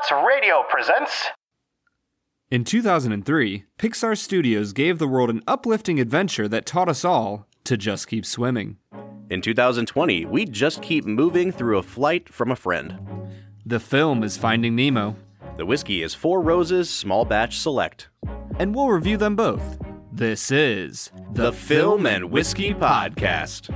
Robots Radio presents. In 2003, Pixar Studios gave the world an uplifting adventure that taught us all to just keep swimming. In 2020, we just keep moving through a flight from a friend. The film is Finding Nemo, The whiskey is Four Roses Small Batch Select. and we'll review them both. This is The Film and Whiskey Podcast.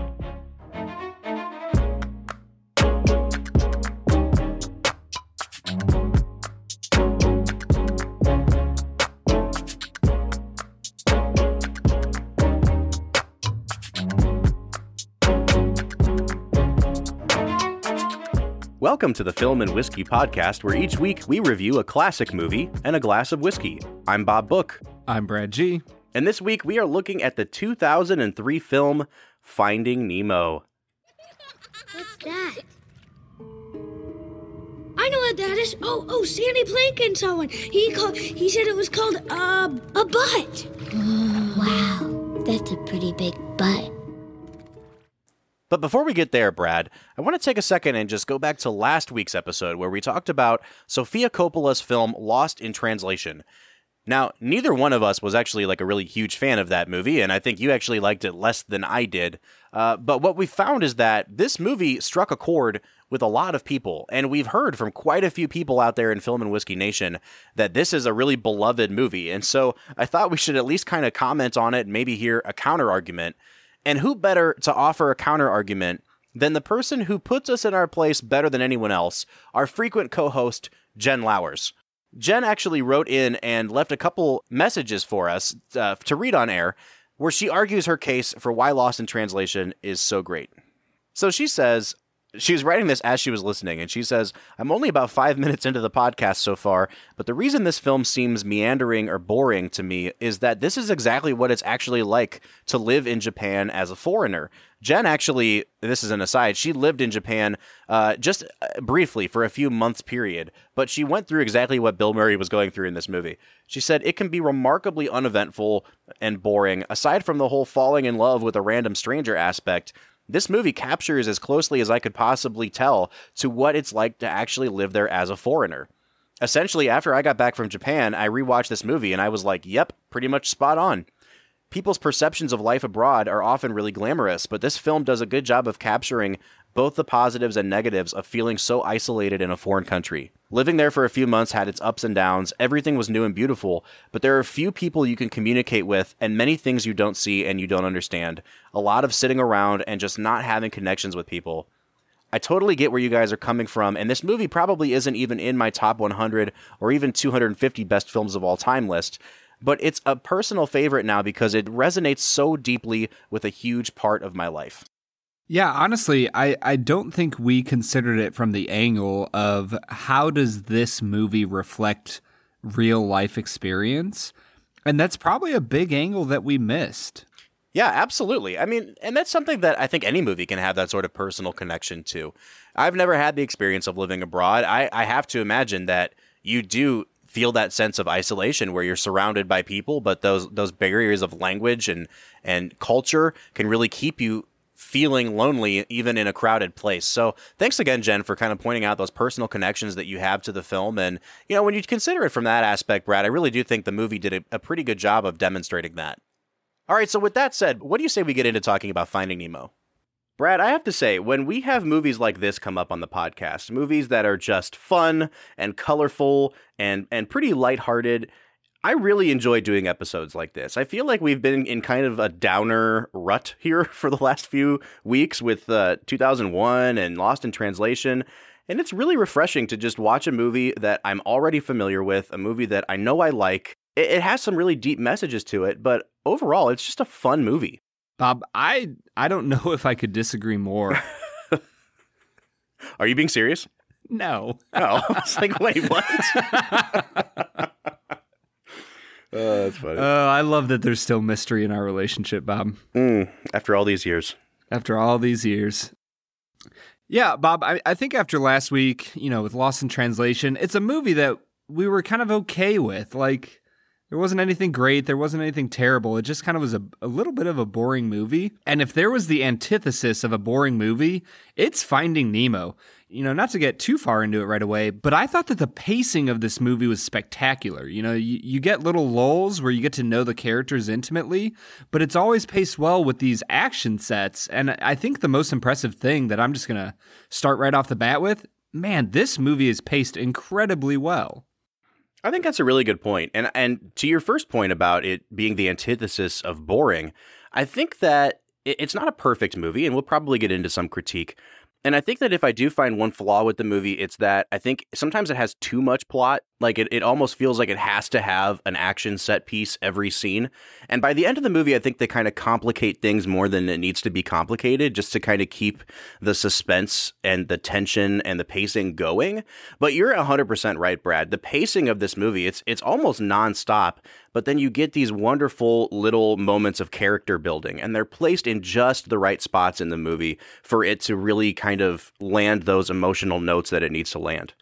Welcome to the Film and Whiskey Podcast, where each week we review a classic movie and a glass of whiskey. I'm Bob Book, I'm Brad G. and this week we are looking at the 2003 film Finding Nemo. What's that? I know what that is. Oh, oh, Sandy Plankton saw one. He called. He said it was called uh, a butt. Wow, that's a pretty big butt. But before we get there, Brad, I want to take a second and just go back to last week's episode where we talked about Sofia Coppola's film Lost in Translation. Now, neither one of us was actually like a really huge fan of that movie, and I think you actually liked it less than I did. Uh, but what we found is that this movie struck a chord with a lot of people, and we've heard from quite a few people out there in Film and Whiskey Nation that this is a really beloved movie. And so I thought we should at least kind of comment on it and maybe hear a counter argument. And who better to offer a counter argument than the person who puts us in our place better than anyone else, our frequent co host, Jen Lowers. Jen actually wrote in and left a couple messages for us uh, to read on air where she argues her case for why Lost in Translation is so great. So she says, she was writing this as she was listening, and she says, I'm only about five minutes into the podcast so far, but the reason this film seems meandering or boring to me is that this is exactly what it's actually like to live in Japan as a foreigner. Jen actually, this is an aside, she lived in Japan uh, just uh, briefly for a few months period, but she went through exactly what Bill Murray was going through in this movie. She said it can be remarkably uneventful and boring, aside from the whole falling in love with a random stranger aspect. This movie captures as closely as I could possibly tell to what it's like to actually live there as a foreigner. Essentially, after I got back from Japan, I rewatched this movie and I was like, yep, pretty much spot on. People's perceptions of life abroad are often really glamorous, but this film does a good job of capturing both the positives and negatives of feeling so isolated in a foreign country. Living there for a few months had its ups and downs, everything was new and beautiful, but there are few people you can communicate with and many things you don't see and you don't understand. A lot of sitting around and just not having connections with people. I totally get where you guys are coming from, and this movie probably isn't even in my top 100 or even 250 best films of all time list, but it's a personal favorite now because it resonates so deeply with a huge part of my life. Yeah, honestly, I, I don't think we considered it from the angle of how does this movie reflect real life experience? And that's probably a big angle that we missed. Yeah, absolutely. I mean, and that's something that I think any movie can have that sort of personal connection to. I've never had the experience of living abroad. I, I have to imagine that you do feel that sense of isolation where you're surrounded by people, but those those barriers of language and and culture can really keep you feeling lonely even in a crowded place. So, thanks again Jen for kind of pointing out those personal connections that you have to the film and you know, when you consider it from that aspect, Brad, I really do think the movie did a, a pretty good job of demonstrating that. All right, so with that said, what do you say we get into talking about Finding Nemo? Brad, I have to say, when we have movies like this come up on the podcast, movies that are just fun and colorful and and pretty lighthearted, I really enjoy doing episodes like this. I feel like we've been in kind of a downer rut here for the last few weeks with uh, 2001 and Lost in Translation. And it's really refreshing to just watch a movie that I'm already familiar with, a movie that I know I like. It, it has some really deep messages to it, but overall, it's just a fun movie. Bob, I I don't know if I could disagree more. Are you being serious? No. Oh, I was like, wait, what? Oh, that's funny. Oh, I love that there's still mystery in our relationship, Bob. Mm, after all these years. After all these years. Yeah, Bob, I, I think after last week, you know, with Lost in Translation, it's a movie that we were kind of okay with. Like, there wasn't anything great. There wasn't anything terrible. It just kind of was a, a little bit of a boring movie. And if there was the antithesis of a boring movie, it's Finding Nemo. You know, not to get too far into it right away, but I thought that the pacing of this movie was spectacular. You know, you, you get little lulls where you get to know the characters intimately, but it's always paced well with these action sets. And I think the most impressive thing that I'm just going to start right off the bat with man, this movie is paced incredibly well. I think that's a really good point. And and to your first point about it being the antithesis of boring, I think that it's not a perfect movie, and we'll probably get into some critique. And I think that if I do find one flaw with the movie, it's that I think sometimes it has too much plot. Like it, it almost feels like it has to have an action set piece every scene. And by the end of the movie, I think they kind of complicate things more than it needs to be complicated just to kind of keep the suspense and the tension and the pacing going. But you're 100% right, Brad. The pacing of this movie, it's it's almost nonstop, but then you get these wonderful little moments of character building and they're placed in just the right spots in the movie for it to really kind of land those emotional notes that it needs to land.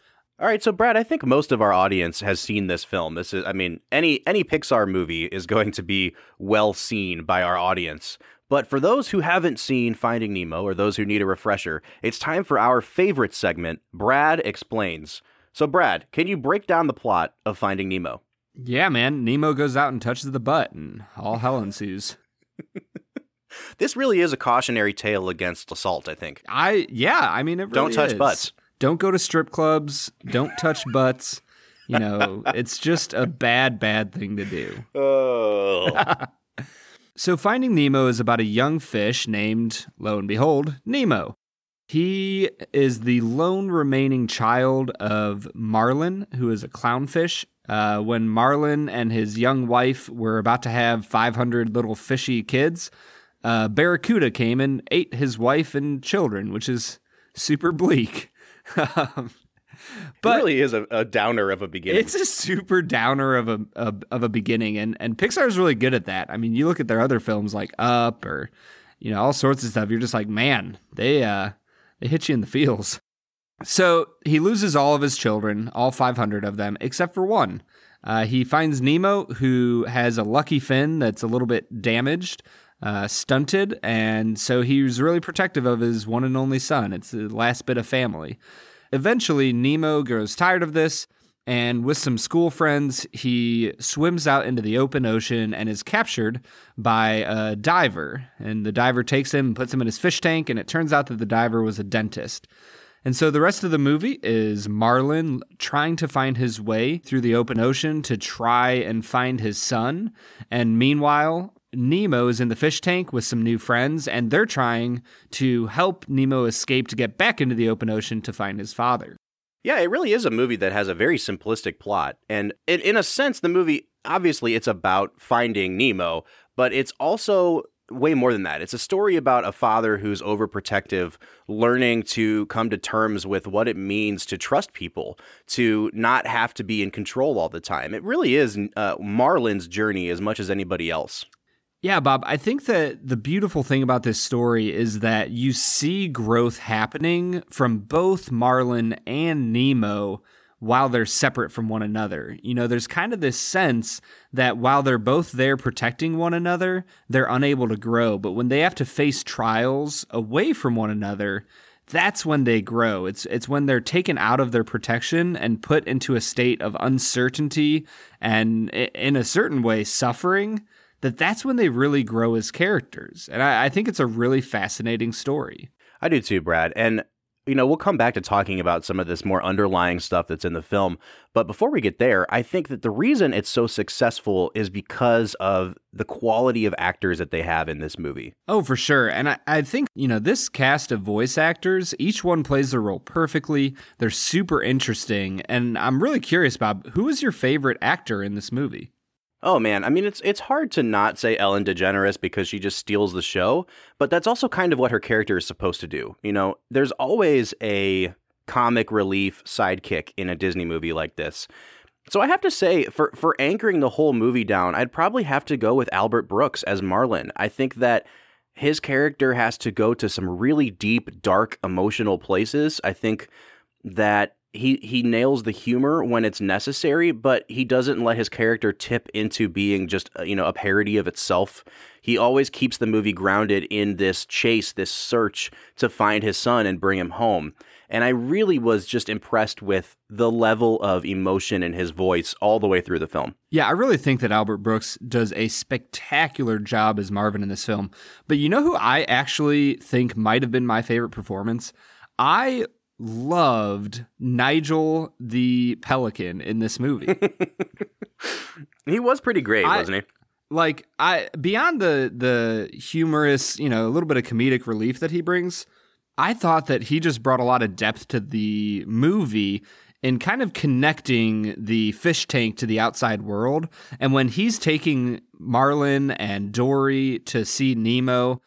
All right, so Brad, I think most of our audience has seen this film. This is I mean, any any Pixar movie is going to be well seen by our audience. But for those who haven't seen Finding Nemo or those who need a refresher, it's time for our favorite segment, Brad Explains. So Brad, can you break down the plot of Finding Nemo? Yeah, man. Nemo goes out and touches the butt and all hell ensues. this really is a cautionary tale against assault, I think. I yeah, I mean it really Don't touch is. butts. Don't go to strip clubs. Don't touch butts. You know, it's just a bad, bad thing to do. Oh. So, Finding Nemo is about a young fish named, lo and behold, Nemo. He is the lone remaining child of Marlin, who is a clownfish. Uh, when Marlin and his young wife were about to have 500 little fishy kids, uh, Barracuda came and ate his wife and children, which is super bleak. Um, but it really is a, a, downer of a beginning. It's a super downer of a, a, of a beginning, and and Pixar is really good at that. I mean, you look at their other films like Up or you know all sorts of stuff. You're just like, man, they uh they hit you in the feels. So he loses all of his children, all 500 of them, except for one. Uh, he finds Nemo, who has a lucky fin that's a little bit damaged, uh, stunted, and so he's really protective of his one and only son. It's the last bit of family. Eventually, Nemo grows tired of this, and with some school friends, he swims out into the open ocean and is captured by a diver. And the diver takes him and puts him in his fish tank, and it turns out that the diver was a dentist. And so the rest of the movie is Marlin trying to find his way through the open ocean to try and find his son. And meanwhile, Nemo is in the fish tank with some new friends, and they're trying to help Nemo escape to get back into the open ocean to find his father. Yeah, it really is a movie that has a very simplistic plot. And in, in a sense, the movie, obviously, it's about finding Nemo, but it's also way more than that. It's a story about a father who's overprotective, learning to come to terms with what it means to trust people, to not have to be in control all the time. It really is uh, Marlin's journey as much as anybody else. Yeah, Bob, I think that the beautiful thing about this story is that you see growth happening from both Marlin and Nemo while they're separate from one another. You know, there's kind of this sense that while they're both there protecting one another, they're unable to grow. But when they have to face trials away from one another, that's when they grow. It's it's when they're taken out of their protection and put into a state of uncertainty and in a certain way suffering that that's when they really grow as characters. And I, I think it's a really fascinating story. I do too, Brad. And you know, we'll come back to talking about some of this more underlying stuff that's in the film. But before we get there, I think that the reason it's so successful is because of the quality of actors that they have in this movie. Oh, for sure. And I, I think, you know, this cast of voice actors, each one plays their role perfectly. They're super interesting. And I'm really curious, Bob, who is your favorite actor in this movie? Oh man, I mean it's it's hard to not say Ellen DeGeneres because she just steals the show, but that's also kind of what her character is supposed to do. You know, there's always a comic relief sidekick in a Disney movie like this. So I have to say, for for anchoring the whole movie down, I'd probably have to go with Albert Brooks as Marlin. I think that his character has to go to some really deep, dark, emotional places. I think that he he nails the humor when it's necessary, but he doesn't let his character tip into being just uh, you know a parody of itself. He always keeps the movie grounded in this chase, this search to find his son and bring him home. And I really was just impressed with the level of emotion in his voice all the way through the film. Yeah, I really think that Albert Brooks does a spectacular job as Marvin in this film. But you know who I actually think might have been my favorite performance? I loved Nigel the Pelican in this movie. he was pretty great, I, wasn't he? Like I beyond the the humorous, you know, a little bit of comedic relief that he brings, I thought that he just brought a lot of depth to the movie in kind of connecting the fish tank to the outside world. And when he's taking Marlin and Dory to see Nemo,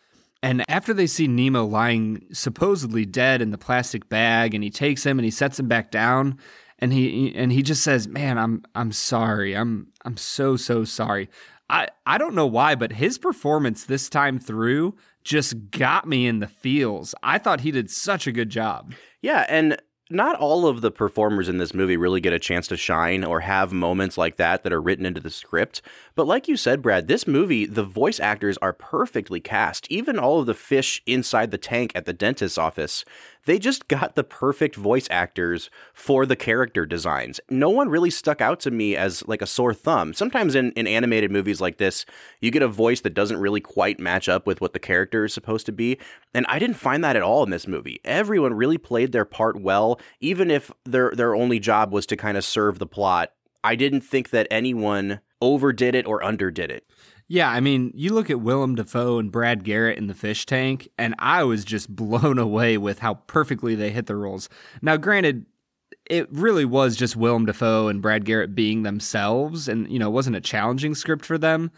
and after they see Nemo lying supposedly dead in the plastic bag, and he takes him and he sets him back down, and he and he just says, "Man, I'm I'm sorry. I'm I'm so so sorry." I I don't know why, but his performance this time through just got me in the feels. I thought he did such a good job. Yeah, and not all of the performers in this movie really get a chance to shine or have moments like that that are written into the script. But like you said, Brad, this movie, the voice actors are perfectly cast. Even all of the fish inside the tank at the dentist's office, they just got the perfect voice actors for the character designs. No one really stuck out to me as like a sore thumb. Sometimes in, in animated movies like this, you get a voice that doesn't really quite match up with what the character is supposed to be. And I didn't find that at all in this movie. Everyone really played their part well, even if their their only job was to kind of serve the plot. I didn't think that anyone overdid it or underdid it. Yeah, I mean, you look at Willem Dafoe and Brad Garrett in the fish tank, and I was just blown away with how perfectly they hit the roles. Now, granted, it really was just Willem Dafoe and Brad Garrett being themselves, and you know, it wasn't a challenging script for them.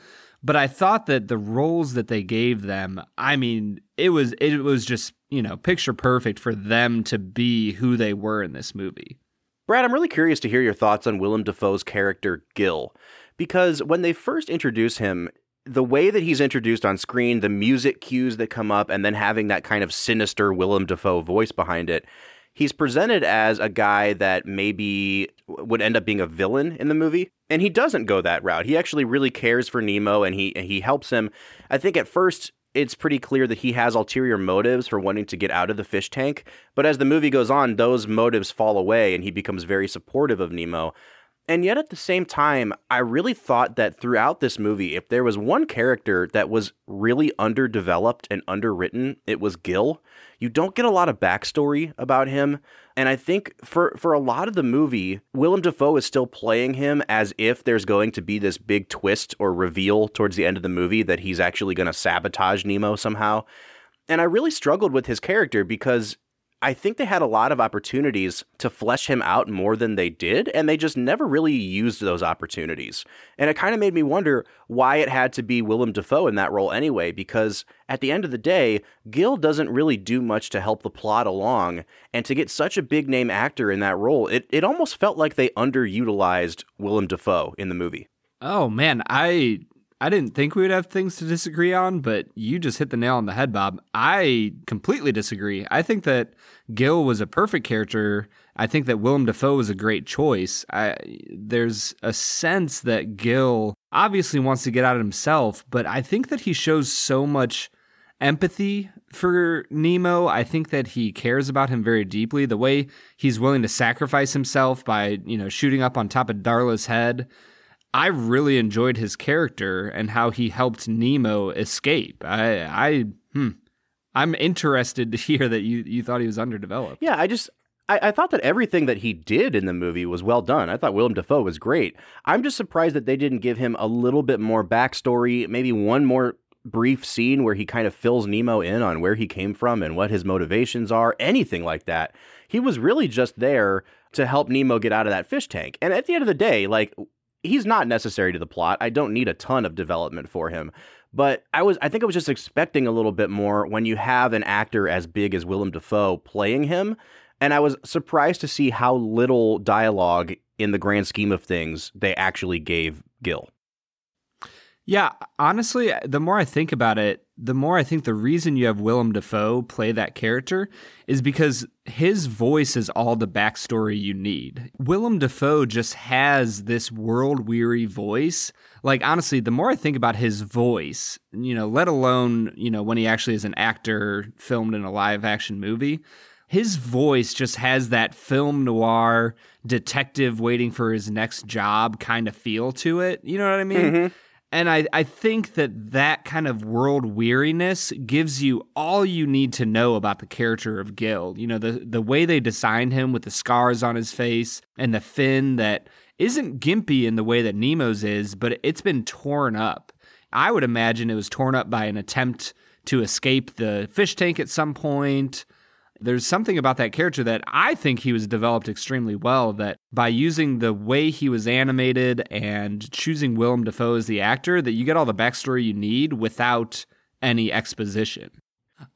But I thought that the roles that they gave them, I mean, it was it was just you know picture perfect for them to be who they were in this movie. Brad, I'm really curious to hear your thoughts on Willem Dafoe's character Gil because when they first introduce him, the way that he's introduced on screen, the music cues that come up, and then having that kind of sinister Willem Dafoe voice behind it, he's presented as a guy that maybe would end up being a villain in the movie. And he doesn't go that route. He actually really cares for Nemo and he he helps him. I think at first it's pretty clear that he has ulterior motives for wanting to get out of the fish tank. But as the movie goes on, those motives fall away and he becomes very supportive of Nemo. And yet at the same time, I really thought that throughout this movie, if there was one character that was really underdeveloped and underwritten, it was Gil. You don't get a lot of backstory about him. And I think for, for a lot of the movie, Willem Dafoe is still playing him as if there's going to be this big twist or reveal towards the end of the movie that he's actually going to sabotage Nemo somehow. And I really struggled with his character because I think they had a lot of opportunities to flesh him out more than they did, and they just never really used those opportunities. And it kind of made me wonder why it had to be Willem Dafoe in that role anyway, because at the end of the day, Gil doesn't really do much to help the plot along, and to get such a big name actor in that role, it, it almost felt like they underutilized Willem Dafoe in the movie. Oh man, I I didn't think we would have things to disagree on, but you just hit the nail on the head, Bob. I completely disagree. I think that Gil was a perfect character. I think that Willem Dafoe was a great choice. I, there's a sense that Gil obviously wants to get out of himself, but I think that he shows so much empathy for Nemo. I think that he cares about him very deeply. The way he's willing to sacrifice himself by, you know, shooting up on top of Darla's head I really enjoyed his character and how he helped Nemo escape. I, I, hmm, I'm interested to hear that you you thought he was underdeveloped. Yeah, I just I, I, thought that everything that he did in the movie was well done. I thought Willem Dafoe was great. I'm just surprised that they didn't give him a little bit more backstory, maybe one more brief scene where he kind of fills Nemo in on where he came from and what his motivations are, anything like that. He was really just there to help Nemo get out of that fish tank. And at the end of the day, like he's not necessary to the plot. I don't need a ton of development for him. But I was I think I was just expecting a little bit more when you have an actor as big as Willem Dafoe playing him. And I was surprised to see how little dialogue in the grand scheme of things they actually gave Gil. Yeah, honestly, the more I think about it, the more I think the reason you have Willem Dafoe play that character is because his voice is all the backstory you need. Willem Dafoe just has this world weary voice. Like, honestly, the more I think about his voice, you know, let alone, you know, when he actually is an actor filmed in a live action movie, his voice just has that film noir detective waiting for his next job kind of feel to it. You know what I mean? Mm-hmm. And I, I think that that kind of world weariness gives you all you need to know about the character of Gil. You know, the, the way they designed him with the scars on his face and the fin that isn't gimpy in the way that Nemo's is, but it's been torn up. I would imagine it was torn up by an attempt to escape the fish tank at some point there's something about that character that I think he was developed extremely well. That by using the way he was animated and choosing Willem Dafoe as the actor, that you get all the backstory you need without any exposition.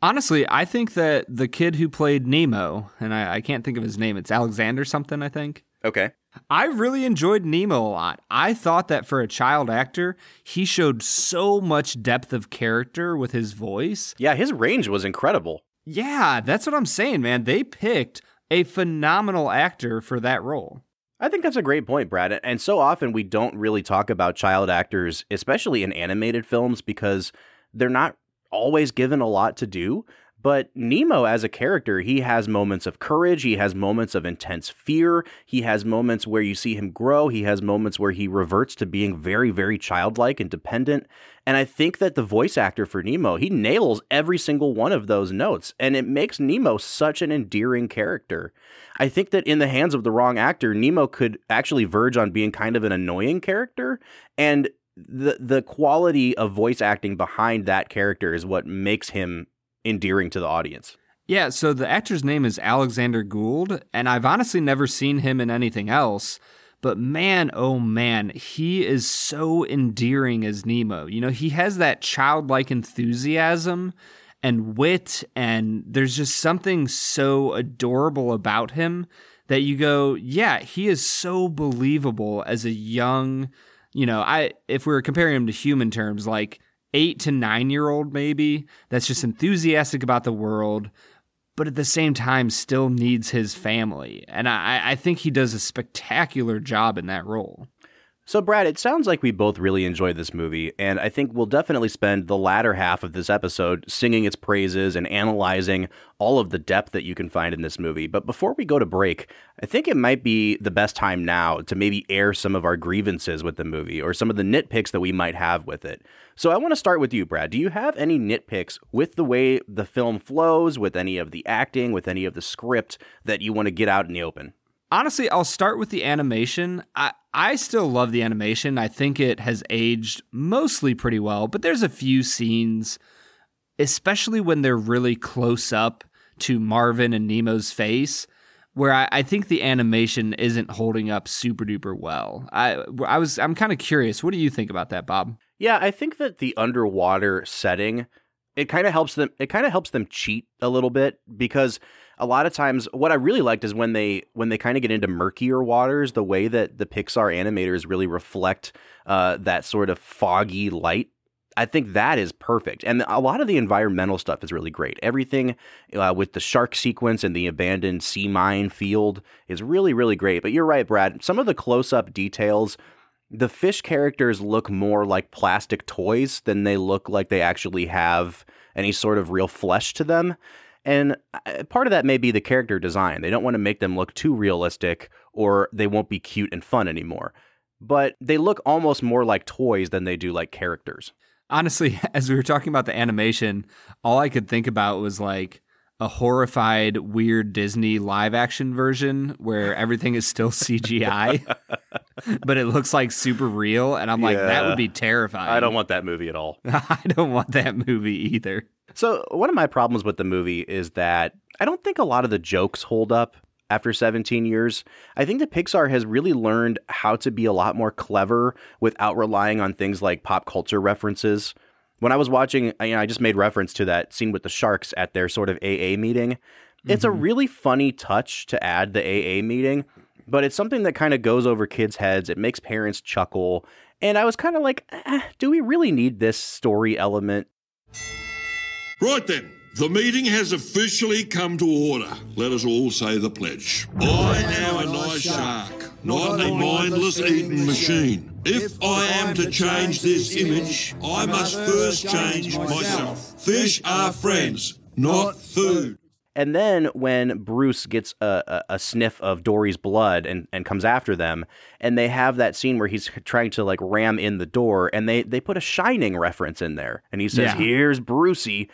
Honestly, I think that the kid who played Nemo, and I, I can't think of his name, it's Alexander something, I think. Okay. I really enjoyed Nemo a lot. I thought that for a child actor, he showed so much depth of character with his voice. Yeah, his range was incredible. Yeah, that's what I'm saying, man. They picked a phenomenal actor for that role. I think that's a great point, Brad. And so often we don't really talk about child actors, especially in animated films, because they're not always given a lot to do. But Nemo, as a character, he has moments of courage. He has moments of intense fear. He has moments where you see him grow. He has moments where he reverts to being very, very childlike and dependent. And I think that the voice actor for Nemo, he nails every single one of those notes. And it makes Nemo such an endearing character. I think that in the hands of the wrong actor, Nemo could actually verge on being kind of an annoying character. And the the quality of voice acting behind that character is what makes him endearing to the audience. Yeah, so the actor's name is Alexander Gould, and I've honestly never seen him in anything else. But man, oh man, he is so endearing as Nemo. You know, he has that childlike enthusiasm and wit, and there's just something so adorable about him that you go, yeah, he is so believable as a young, you know, I if we were comparing him to human terms, like eight to nine year old, maybe, that's just enthusiastic about the world, but at the same time still needs his family. And I, I think he does a spectacular job in that role. So, Brad, it sounds like we both really enjoyed this movie, and I think we'll definitely spend the latter half of this episode singing its praises and analyzing all of the depth that you can find in this movie. But before we go to break, I think it might be the best time now to maybe air some of our grievances with the movie or some of the nitpicks that we might have with it. So, I want to start with you, Brad. Do you have any nitpicks with the way the film flows, with any of the acting, with any of the script that you want to get out in the open? Honestly, I'll start with the animation. I, I still love the animation. I think it has aged mostly pretty well, but there's a few scenes, especially when they're really close up to Marvin and Nemo's face, where I, I think the animation isn't holding up super duper well. I I was I'm kind of curious. What do you think about that, Bob? Yeah, I think that the underwater setting it kind of helps them it kind of helps them cheat a little bit because a lot of times what I really liked is when they when they kind of get into murkier waters, the way that the Pixar animators really reflect uh, that sort of foggy light. I think that is perfect, and a lot of the environmental stuff is really great. Everything uh, with the shark sequence and the abandoned sea mine field is really really great. But you're right, Brad. Some of the close up details the fish characters look more like plastic toys than they look like they actually have any sort of real flesh to them. And uh, part of that may be the character design. They don't want to make them look too realistic or they won't be cute and fun anymore. But they look almost more like toys than they do like characters. Honestly, as we were talking about the animation, all I could think about was like a horrified, weird Disney live action version where everything is still CGI, but it looks like super real. And I'm like, yeah. that would be terrifying. I don't want that movie at all. I don't want that movie either. So, one of my problems with the movie is that I don't think a lot of the jokes hold up after 17 years. I think that Pixar has really learned how to be a lot more clever without relying on things like pop culture references when I was watching, you know, I just made reference to that scene with the sharks at their sort of AA meeting. it's a really funny touch to add the AA meeting, but it's something that kind of goes over kids' heads. It makes parents chuckle. And I was kind of like, eh, do we really need this story element? Right then, the meeting has officially come to order. Let us all say the pledge. I am a nice shark, not a mindless eating machine. If I am to change this image, I must first change myself. Fish are friends, not food. And then when Bruce gets a, a, a sniff of Dory's blood and, and comes after them, and they have that scene where he's trying to like ram in the door, and they, they put a Shining reference in there, and he says, Yeah. "Here's Brucey,"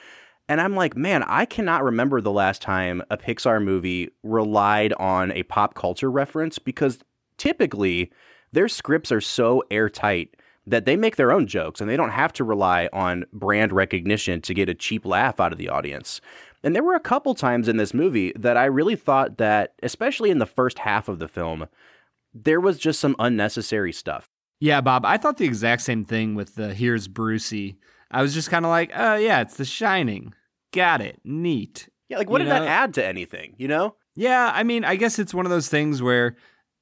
and I'm like, man, I cannot remember the last time a Pixar movie relied on a pop culture reference because typically their scripts are so airtight that they make their own jokes and they don't have to rely on brand recognition to get a cheap laugh out of the audience. And there were a couple times in this movie that I really thought that, especially in the first half of the film, there was just some unnecessary stuff. Yeah, Bob, I thought the exact same thing with the Here's Brucey. I was just kind of like, oh, yeah, it's The Shining. Got it. Neat. Yeah, like what You did that add to anything, you know? Yeah, I mean, I guess it's one of those things where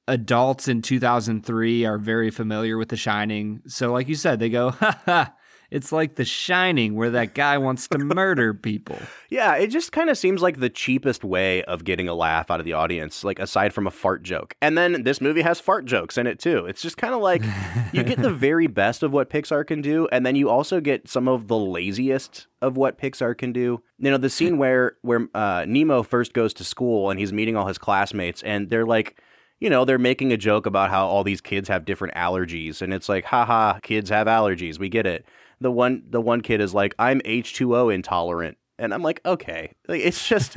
adults in 2003 are very familiar with The Shining. So, like you said, they go, ha ha, it's like The Shining where that guy wants to murder people. Yeah, it just kind of seems like the cheapest way of getting a laugh out of the audience, like aside from a fart joke. And then this movie has fart jokes in it too. It's just kind of like you get the very best of what Pixar can do, and then you also get some of the laziest of what Pixar can do. You know, the scene where where uh, Nemo first goes to school and he's meeting all his classmates, and they're like. You know, they're making a joke about how all these kids have different allergies, and it's like, haha, kids have allergies. We get it. The one, the one kid is like, I'm H2O intolerant, and I'm like, okay, like, it's just,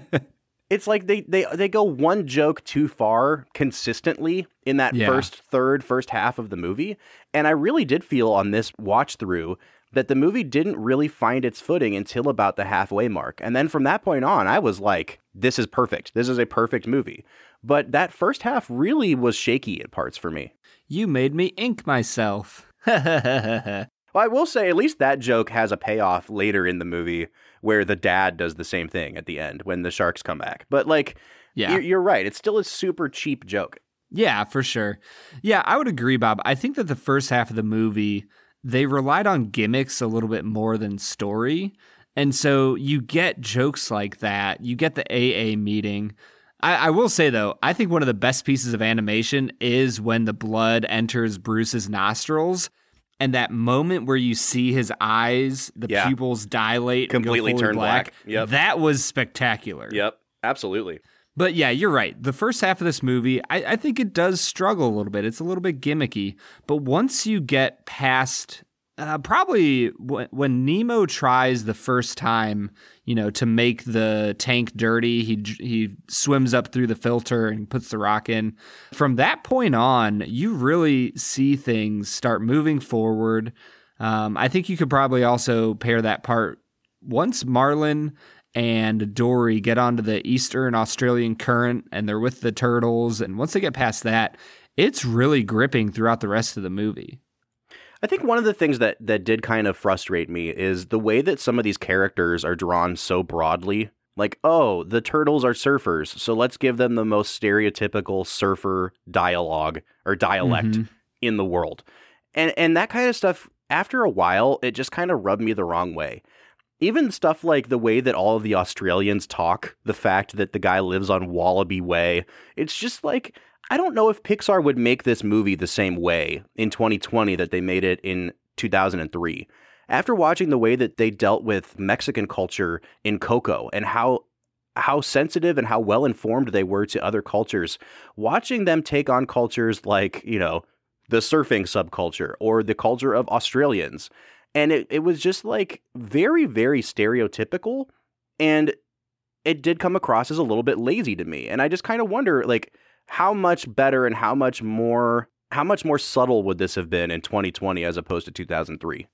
it's like they they they go one joke too far consistently in that Yeah. first third, first half of the movie, and I really did feel on this watch through that the movie didn't really find its footing until about the halfway mark, and then from that point on, I was like, this is perfect. This is a perfect movie. But that first half really was shaky at parts for me. You made me ink myself. Well, I will say, at least that joke has a payoff later in the movie where the dad does the same thing at the end when the sharks come back. But, like, you're, you're right. It's still a super cheap joke. Yeah, for sure. Yeah, I would agree, Bob. I think that the first half of the movie, they relied on gimmicks a little bit more than story. And so you get jokes like that. You get the AA meeting. I, I will say, though, I think one of the best pieces of animation is when the blood enters Bruce's nostrils. And that moment where you see his eyes, the Yeah. pupils dilate, and go Completely turn black. Yep. that was spectacular. Yep, absolutely. But yeah, you're right. The first half of this movie, I, I think it does struggle a little bit. It's a little bit gimmicky. But once you get past, uh, probably w- when Nemo tries the first time, you know, to make the tank dirty, he he swims up through the filter and puts the rock in. From that point on, you really see things start moving forward. Um, I think you could probably also pair that part once Marlin and Dory get onto the eastern Australian current and they're with the turtles. And once they get past that, it's really gripping throughout the rest of the movie. I think one of the things that that did kind of frustrate me is the way that some of these characters are drawn so broadly. Like, oh, the turtles are surfers, so let's give them the most stereotypical surfer dialogue or dialect Mhm. in the world. And and that kind of stuff after a while it just kind of rubbed me the wrong way. Even stuff like the way that all of the Australians talk, the fact that the guy lives on Wallaby Way, it's just like I don't know if Pixar would make this movie the same way in 2020 that they made it in 2003. After watching the way that they dealt with Mexican culture in Coco and how how sensitive and how well informed they were to other cultures, watching them take on cultures like, you know, the surfing subculture or the culture of Australians. And it, it was just like very, very stereotypical. And it did come across as a little bit lazy to me. And I just kind of wonder, like, how much better and how much more how much more subtle would this have been in 2020 as opposed to 2003?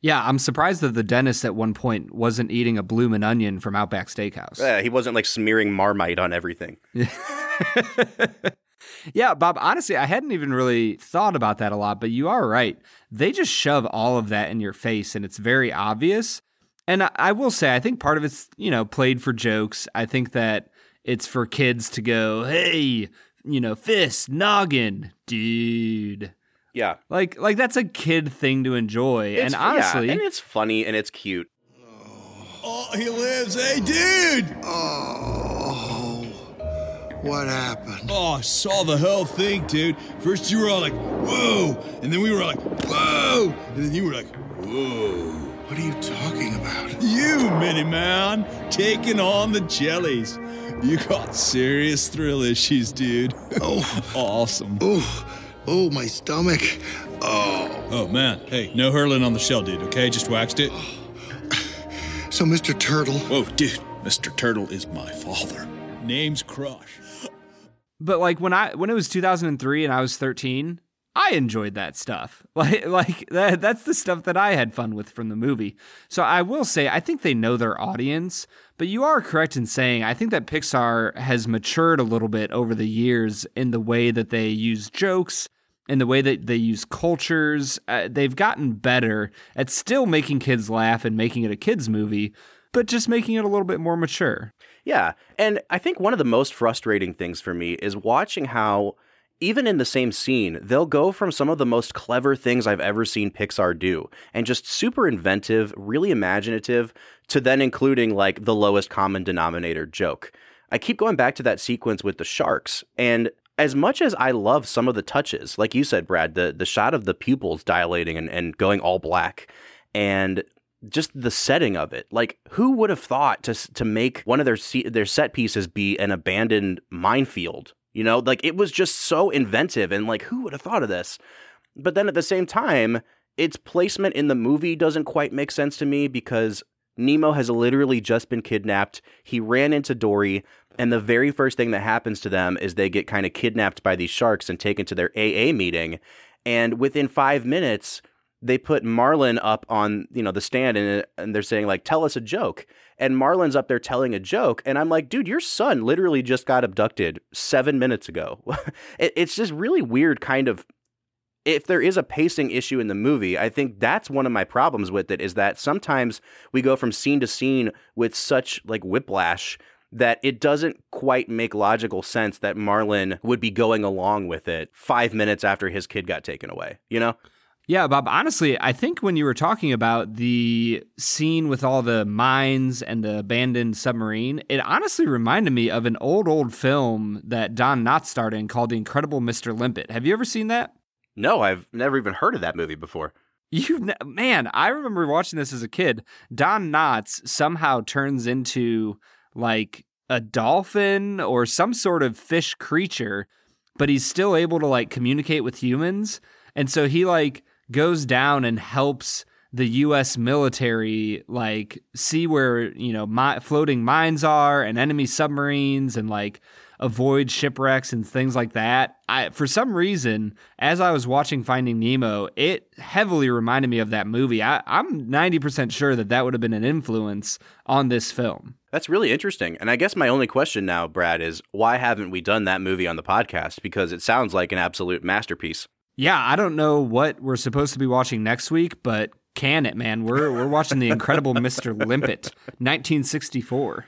Yeah, I'm surprised that the dentist at one point wasn't eating a bloomin' onion from Outback Steakhouse. Yeah, he wasn't like smearing Marmite on everything. yeah, Bob, honestly, I hadn't even really thought about that a lot, but you are right. They just shove all of that in your face and it's very obvious. And I, I will say, I think part of it's, you know, played for jokes. I think that it's for kids to go, hey, you know, fist, noggin, dude. Yeah. Like, like that's a kid thing to enjoy. It's- and honestly, yeah, and it's funny and it's cute. Oh, he lives. Hey, dude! Oh, what happened? Oh, I saw the whole thing, dude. First you were all like, whoa, and then we were like, whoa, and then you were like, whoa. What are you talking about? You, mini Man, taking on the jellies. You got serious thrill issues, dude. Oh, awesome. oh, oh, my stomach. Oh, Oh, man. Hey, no hurling on the shell, dude, okay? Just waxed it. so Mr. Turtle. Whoa, dude. Mr. Turtle is my father. Name's Crush. But like when I when it was 2003 and I was 13, I enjoyed that stuff. Like like that, that's the stuff that I had fun with from the movie. So I will say I think they know their audience, but you are correct in saying I think that Pixar has matured a little bit over the years in the way that they use jokes in the way that they use cultures. Uh, they've gotten better at still making kids laugh and making it a kids movie, but just making it a little bit more mature. Yeah. And I think one of the most frustrating things for me is watching how, even in the same scene, they'll go from some of the most clever things I've ever seen Pixar do and just super inventive, really imaginative, to then including like the lowest common denominator joke. I keep going back to that sequence with the sharks. And as much as I love some of the touches, like you said, Brad, the, the shot of the pupils dilating and, and going all black, and just the setting of it. Like, who would have thought to to make one of their their set pieces be an abandoned minefield? You know, like it was just so inventive, and like, who would have thought of this? But then at the same time, its placement in the movie doesn't quite make sense to me because Nemo has literally just been kidnapped. He ran into Dory, and the very first thing that happens to them is they get kind of kidnapped by these sharks and taken to their AA meeting. And within five minutes, they put Marlin up on you know the stand and, and they're saying like tell us a joke. And Marlin's up there telling a joke and I'm like dude your son literally just got abducted 7 minutes ago. It, it's just really weird kind of if there is a pacing issue in the movie I think that's one of my problems with it is that sometimes we go from scene to scene with such like whiplash that it doesn't quite make logical sense that Marlin would be going along with it 5 minutes after his kid got taken away you know Yeah, Bob, honestly, I think when you were talking about the scene with all the mines and the abandoned submarine, it honestly reminded me of an old, old film that Don Knotts starred in called The Incredible Mr. Limpet. Have you ever seen that? No, I've never even heard of that movie before. You man, I remember watching this as a kid. Don Knotts somehow turns into like a dolphin or some sort of fish creature, but he's still able to like communicate with humans. And so he like goes down and helps the US military like see where, you know, floating mines are and enemy submarines and like avoid shipwrecks and things like that. I for some reason, as I was watching Finding Nemo, it heavily reminded me of that movie. I, I'm 90% sure that that would have been an influence on this film. That's really interesting. And I guess my only question now, Brad, is why haven't we done that movie on the podcast? Because it sounds like an absolute masterpiece. Yeah, I don't know what we're supposed to be watching next week, but can it, man? We're we're watching The Incredible Mr. Limpet, 1964.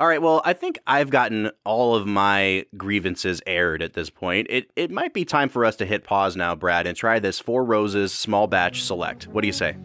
All right, well, I think I've gotten all of my grievances aired at this point. It it might be time for us to hit pause now, Brad, and try this Four Roses small batch select. What do you say?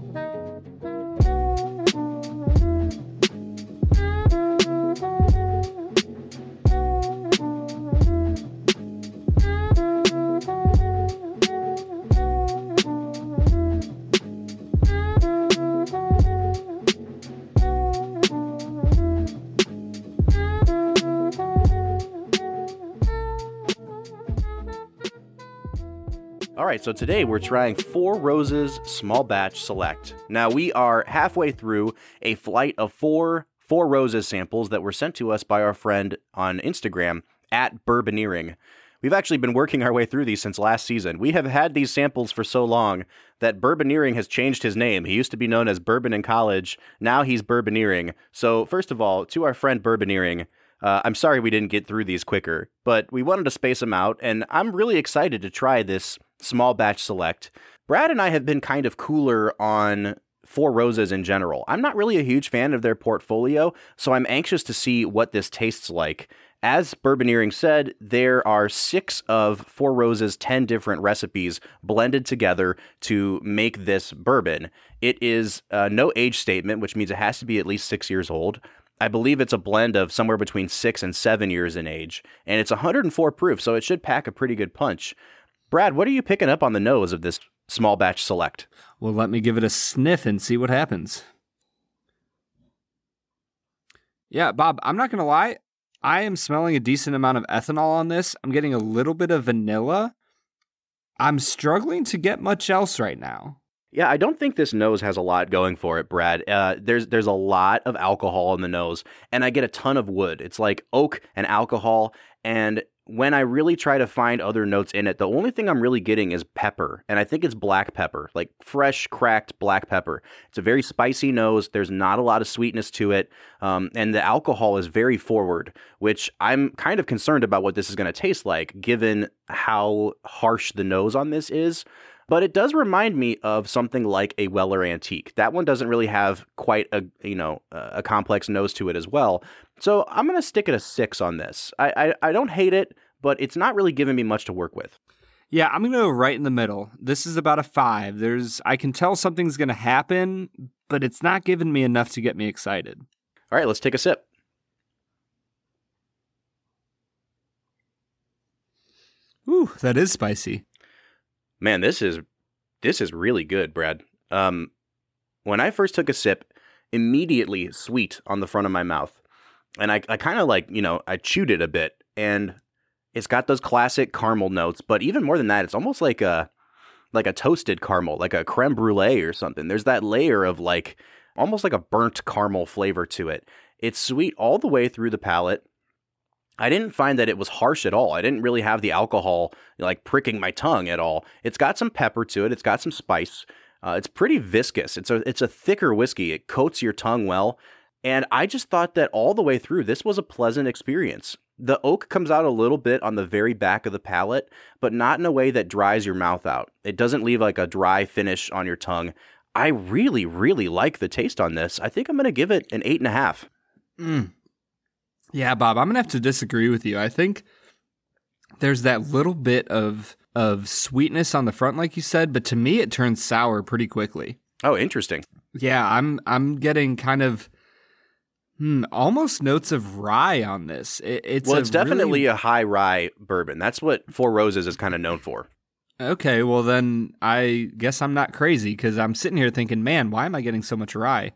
Right, so today we're trying Four Roses Small Batch Select. Now we are halfway through a flight of four Four Roses samples that were sent to us by our friend on Instagram at Bourboneering. We've actually been working our way through these since last season. We have had these samples for so long that Bourboneering has changed his name. He used to be known as Bourbon in College. Now he's Bourboneering. So, first of all, to our friend Bourboneering, uh, I'm sorry we didn't get through these quicker, but we wanted to space them out, and I'm really excited to try this small batch select. Brad and I have been kind of cooler on Four Roses in general. I'm not really a huge fan of their portfolio, so I'm anxious to see what this tastes like. As Bourboneering said, there are six of Four Roses' 10 different recipes blended together to make this bourbon. It is uh, no age statement, which means it has to be at least six years old. I believe it's a blend of somewhere between six and seven years in age, and it's 104 proof, so it should pack a pretty good punch. Brad, what are you picking up on the nose of this small batch select? Well, let me give it a sniff and see what happens. Yeah, Bob, I'm not going to lie. I am smelling a decent amount of ethanol on this. I'm getting a little bit of vanilla. I'm struggling to get much else right now. Yeah, I don't think this nose has a lot going for it, Brad. Uh, there's there's a lot of alcohol in the nose, and I get a ton of wood. It's like oak and alcohol, and when I really try to find other notes in it, the only thing I'm really getting is pepper, and I think it's black pepper, like fresh cracked black pepper. It's a very spicy nose. There's not a lot of sweetness to it, um, and the alcohol is very forward, which I'm kind of concerned about what this is going to taste like, given how harsh the nose on this is but it does remind me of something like a Weller Antique. That one doesn't really have quite a you know a complex nose to it as well. So I'm gonna stick at a six on this. I I, I don't hate it, but it's not really giving me much to work with. Yeah, I'm gonna go right in the middle. This is about a five. There's I can tell something's gonna happen, but it's not giving me enough to get me excited. All right, let's take a sip. Ooh, that is spicy man, this is this is really good, Brad. Um, when I first took a sip, immediately sweet on the front of my mouth, and I, I kind of like you know I chewed it a bit, and it's got those classic caramel notes, but even more than that, it's almost like a like a toasted caramel, like a creme brulee or something. There's that layer of like almost like a burnt caramel flavor to it. It's sweet all the way through the palate. I didn't find that it was harsh at all. I didn't really have the alcohol like pricking my tongue at all. It's got some pepper to it. It's got some spice. Uh, it's pretty viscous. It's a it's a thicker whiskey. It coats your tongue well, and I just thought that all the way through, this was a pleasant experience. The oak comes out a little bit on the very back of the palate, but not in a way that dries your mouth out. It doesn't leave like a dry finish on your tongue. I really, really like the taste on this. I think I'm going to give it an eight and a half. Mm. Yeah, Bob, I'm gonna have to disagree with you. I think there's that little bit of of sweetness on the front, like you said, but to me it turns sour pretty quickly. Oh, interesting. Yeah, I'm I'm getting kind of hmm, almost notes of rye on this. It, it's well, it's definitely really... a high rye bourbon. That's what Four Roses is kind of known for. Okay, well then I guess I'm not crazy because I'm sitting here thinking, man, why am I getting so much rye?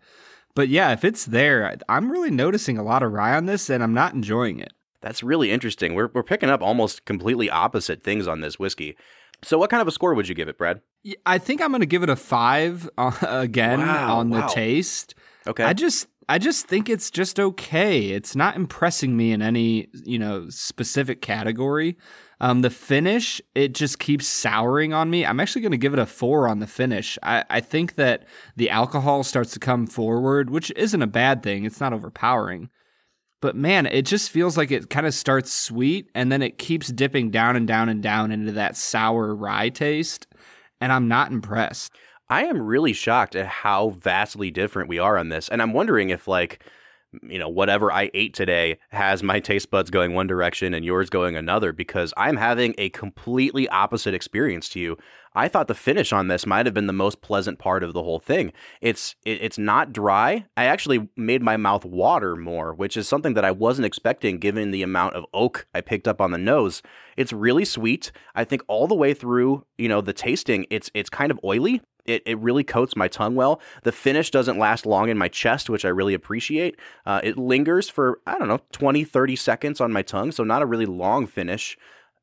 But yeah, if it's there, I'm really noticing a lot of rye on this and I'm not enjoying it. That's really interesting. We're, we're picking up almost completely opposite things on this whiskey. So, what kind of a score would you give it, Brad? I think I'm going to give it a five uh, again wow, on wow. the taste. Okay. I just I just think it's just okay. It's not impressing me in any, you know, specific category. Um, the finish, it just keeps souring on me. I'm actually going to give it a four on the finish. I, I think that the alcohol starts to come forward, which isn't a bad thing. It's not overpowering. But man, it just feels like it kind of starts sweet and then it keeps dipping down and down and down into that sour rye taste. And I'm not impressed. I am really shocked at how vastly different we are on this. And I'm wondering if, like, you know, whatever I ate today has my taste buds going one direction and yours going another because I'm having a completely opposite experience to you. I thought the finish on this might have been the most pleasant part of the whole thing. It's it, it's not dry. I actually made my mouth water more, which is something that I wasn't expecting given the amount of oak I picked up on the nose. It's really sweet. I think all the way through, you know, the tasting, it's it's kind of oily, it, it really coats my tongue well. The finish doesn't last long in my chest, which I really appreciate. Uh, it lingers for, I don't know, 20, 30 seconds on my tongue, so not a really long finish.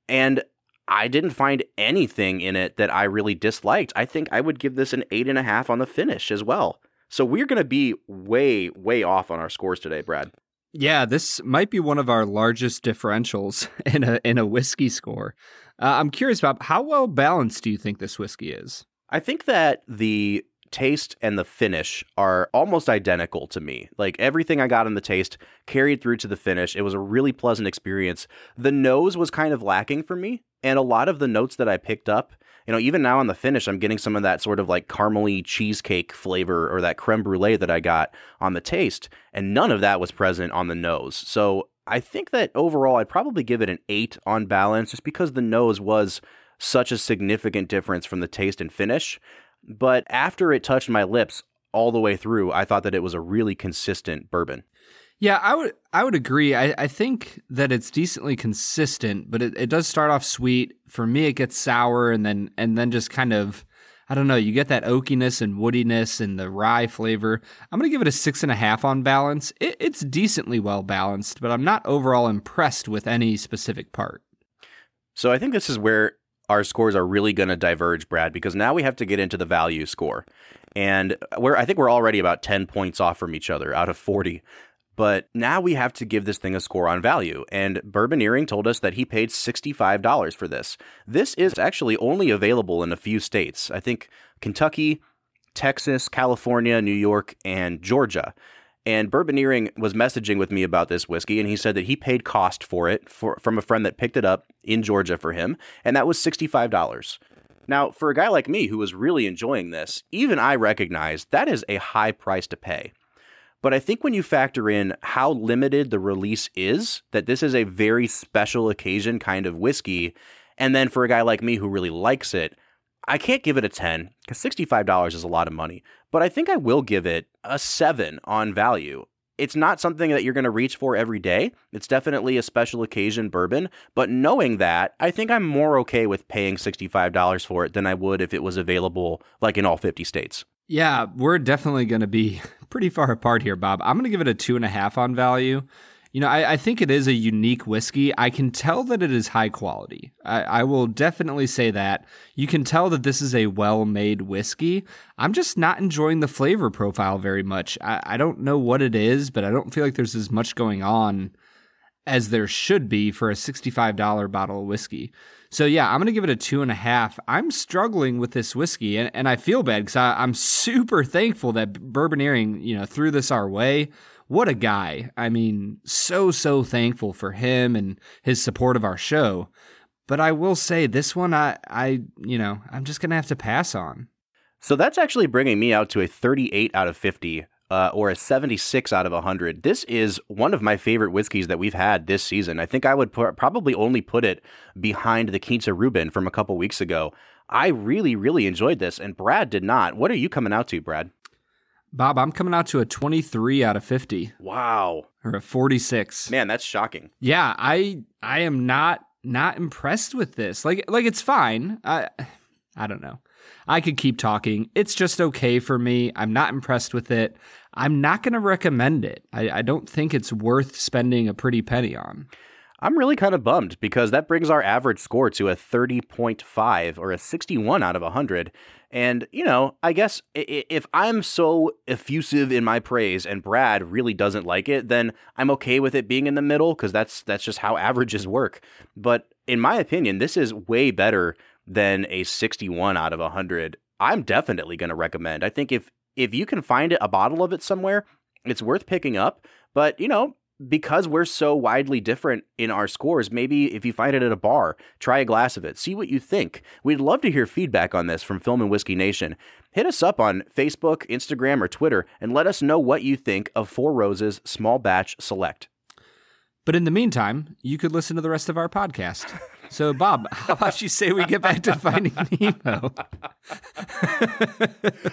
And I didn't find anything in it that I really disliked. I think I would give this an eight and a half on the finish as well. So we're going to be way, way off on our scores today, Brad. Yeah, this might be one of our largest differentials in a in a whiskey score. Uh, I'm curious about how well balanced do you think this whiskey is? I think that the taste and the finish are almost identical to me. Like everything I got in the taste carried through to the finish. It was a really pleasant experience. The nose was kind of lacking for me, and a lot of the notes that I picked up You know, even now on the finish, I'm getting some of that sort of like caramely cheesecake flavor or that creme brulee that I got on the taste, and none of that was present on the nose. So I think that overall, I'd probably give it an eight on balance, just because the nose was such a significant difference from the taste and finish. But after it touched my lips all the way through, I thought that it was a really consistent bourbon. Yeah, I would I would agree. I, I think that it's decently consistent, but it, it does start off sweet. For me, it gets sour and then and then just kind of I don't know. You get that oakiness and woodiness and the rye flavor. I'm gonna give it a six and a half on balance. It, it's decently well balanced, but I'm not overall impressed with any specific part. So I think this is where our scores are really going to diverge, Brad, because now we have to get into the value score. And we're I think we're already about 10 points off from each other out of 40. But now we have to give this thing a score on value. And Bourbon Earring told us that he paid $65 for this. This is actually only available in a few states. I think Kentucky, Texas, California, New York, and Georgia. And Bourbon was messaging with me about this whiskey, and he said that he paid cost for it for, from a friend that picked it up in Georgia for him, and that was $65. Now, for a guy like me who was really enjoying this, even I recognize that is a high price to pay. But I think when you factor in how limited the release is, that this is a very special occasion kind of whiskey, and then for a guy like me who really likes it, I can't give it a 10 because $65 is a lot of money, but I think I will give it a 7 on value. It's not something that you're going to reach for every day. It's definitely a special occasion bourbon, but knowing that, I think I'm more okay with paying $65 for it than I would if it was available like in all 50 states. Yeah, we're definitely going to be pretty far apart here, Bob. I'm going to give it a two and a half on value. You know, I, I, think it is a unique whiskey. I can tell that it is high quality. I, I will definitely say that. You can tell that this is a well made whiskey. I'm just not enjoying the flavor profile very much. I, I don't know what it is, but I don't feel like there's as much going on as there should be for a $65 bottle of whiskey. So yeah, I'm gonna give it a two and a half. I'm struggling with this whiskey, and, and I feel bad because I'm super thankful that Bourbon Earring, you know, threw this our way what a guy. I mean, so, so thankful for him and his support of our show. But I will say this one, I, I, you know, I'm just going to have to pass on. So that's actually bringing me out to a 38 out of 50. Uh, or a 76 out of 100. This is one of my favorite whiskeys that we've had this season. I think I would probably only put it behind the Quinta Ruban from a couple weeks ago. I really, really enjoyed this, and Brad did not. What are you coming out to, Brad? Bob, I'm coming out to a 23 out of 50. Wow. Or a 46. Man, that's shocking. Yeah, I I am not not impressed with this. Like like it's fine. I I don't know. I could keep talking. It's just okay for me. I'm not impressed with it. I'm not going to recommend it. I, I don't think it's worth spending a pretty penny on. I'm really kind of bummed because that brings our average score to a 30.5 or a 61 out of 100. And, you know, I guess if I'm so effusive in my praise and Brad really doesn't like it, then I'm okay with it being in the middle because that's that's just how averages work. But in my opinion, this is way better than a 61 out of 100. I'm definitely going to recommend. I think if if you can find a bottle of it somewhere, it's worth picking up. But, you know, because we're so widely different in our scores, maybe if you find it at a bar, try a glass of it, see what you think. We'd love to hear feedback on this from Film and Whiskey Nation. Hit us up on Facebook, Instagram, or Twitter and let us know what you think of Four Roses Small Batch Select. But in the meantime, you could listen to the rest of our podcast. So, Bob, how about you say we get back to Finding Nemo?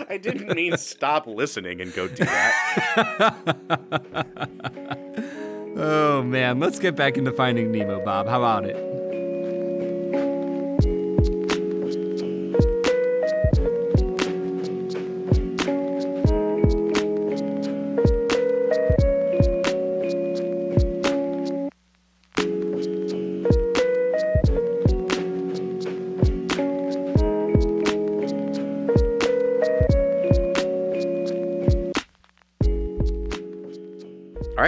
I didn't mean stop listening and go do that. oh, man. Let's get back into Finding Nemo, Bob. How about it?